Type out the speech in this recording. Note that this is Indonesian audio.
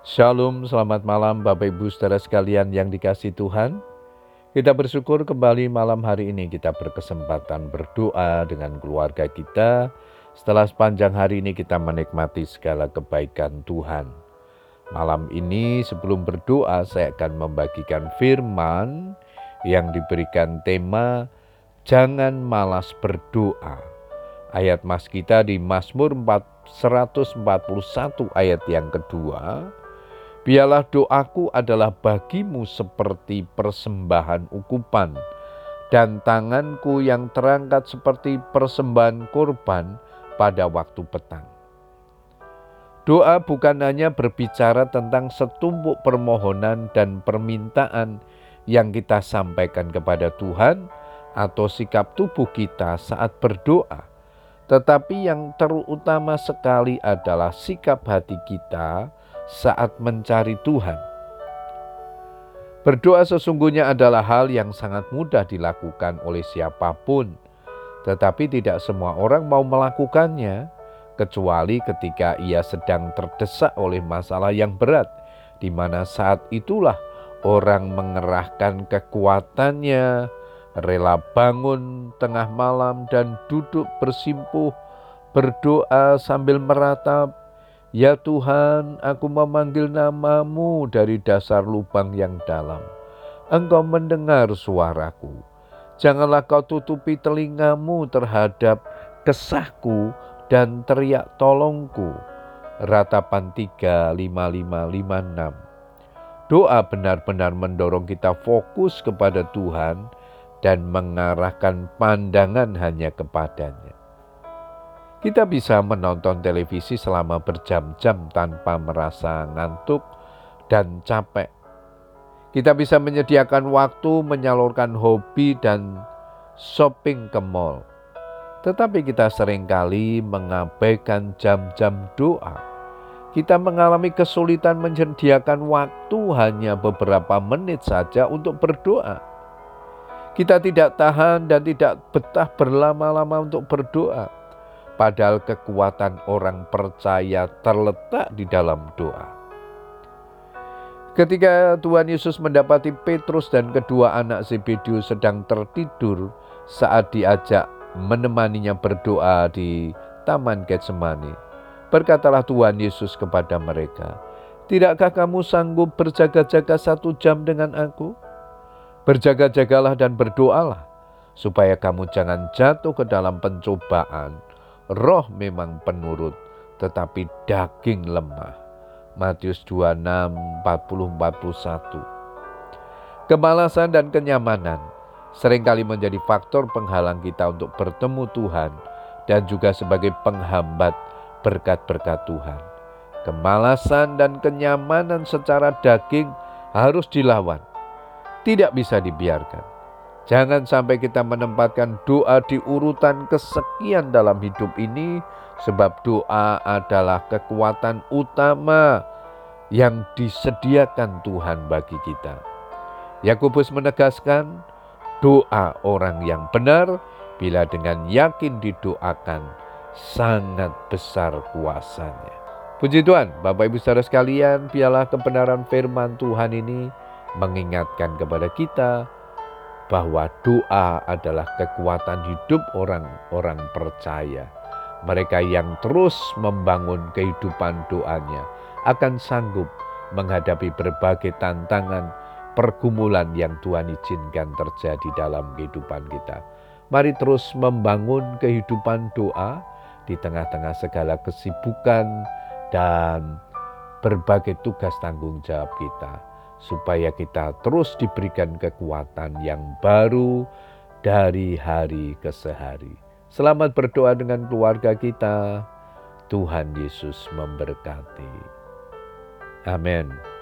Shalom, selamat malam Bapak Ibu saudara sekalian yang dikasih Tuhan. Kita bersyukur kembali malam hari ini kita berkesempatan berdoa dengan keluarga kita. Setelah sepanjang hari ini kita menikmati segala kebaikan Tuhan. Malam ini sebelum berdoa saya akan membagikan firman yang diberikan tema Jangan malas berdoa. Ayat mas kita di Mazmur 141 ayat yang kedua Biarlah doaku adalah bagimu seperti persembahan ukupan, dan tanganku yang terangkat seperti persembahan korban pada waktu petang. Doa bukan hanya berbicara tentang setumpuk permohonan dan permintaan yang kita sampaikan kepada Tuhan atau sikap tubuh kita saat berdoa, tetapi yang terutama sekali adalah sikap hati kita saat mencari Tuhan. Berdoa sesungguhnya adalah hal yang sangat mudah dilakukan oleh siapa pun, tetapi tidak semua orang mau melakukannya, kecuali ketika ia sedang terdesak oleh masalah yang berat, di mana saat itulah orang mengerahkan kekuatannya, rela bangun tengah malam dan duduk bersimpuh, berdoa sambil meratap, Ya Tuhan, aku memanggil namamu dari dasar lubang yang dalam. Engkau mendengar suaraku. Janganlah kau tutupi telingamu terhadap kesahku dan teriak tolongku. Ratapan 3, 5, 5, 5, 6. Doa benar-benar mendorong kita fokus kepada Tuhan dan mengarahkan pandangan hanya kepadanya. Kita bisa menonton televisi selama berjam-jam tanpa merasa ngantuk dan capek. Kita bisa menyediakan waktu menyalurkan hobi dan shopping ke mall. Tetapi kita sering kali mengabaikan jam-jam doa. Kita mengalami kesulitan menyediakan waktu hanya beberapa menit saja untuk berdoa. Kita tidak tahan dan tidak betah berlama-lama untuk berdoa Padahal kekuatan orang percaya terletak di dalam doa. Ketika Tuhan Yesus mendapati Petrus dan kedua anak Zebedius sedang tertidur saat diajak menemaninya berdoa di Taman Getsemani, berkatalah Tuhan Yesus kepada mereka, Tidakkah kamu sanggup berjaga-jaga satu jam dengan aku? Berjaga-jagalah dan berdoalah, supaya kamu jangan jatuh ke dalam pencobaan roh memang penurut, tetapi daging lemah. Matius 26, 40, 41. Kemalasan dan kenyamanan sering kali menjadi faktor penghalang kita untuk bertemu Tuhan dan juga sebagai penghambat berkat-berkat Tuhan. Kemalasan dan kenyamanan secara daging harus dilawan, tidak bisa dibiarkan. Jangan sampai kita menempatkan doa di urutan kesekian dalam hidup ini, sebab doa adalah kekuatan utama yang disediakan Tuhan bagi kita. Yakobus menegaskan, doa orang yang benar bila dengan yakin didoakan sangat besar kuasanya. Puji Tuhan, Bapak Ibu Saudara sekalian, biarlah kebenaran firman Tuhan ini mengingatkan kepada kita bahwa doa adalah kekuatan hidup orang-orang percaya. Mereka yang terus membangun kehidupan doanya akan sanggup menghadapi berbagai tantangan, pergumulan yang Tuhan izinkan terjadi dalam kehidupan kita. Mari terus membangun kehidupan doa di tengah-tengah segala kesibukan dan berbagai tugas tanggung jawab kita supaya kita terus diberikan kekuatan yang baru dari hari ke sehari. Selamat berdoa dengan keluarga kita. Tuhan Yesus memberkati. Amin.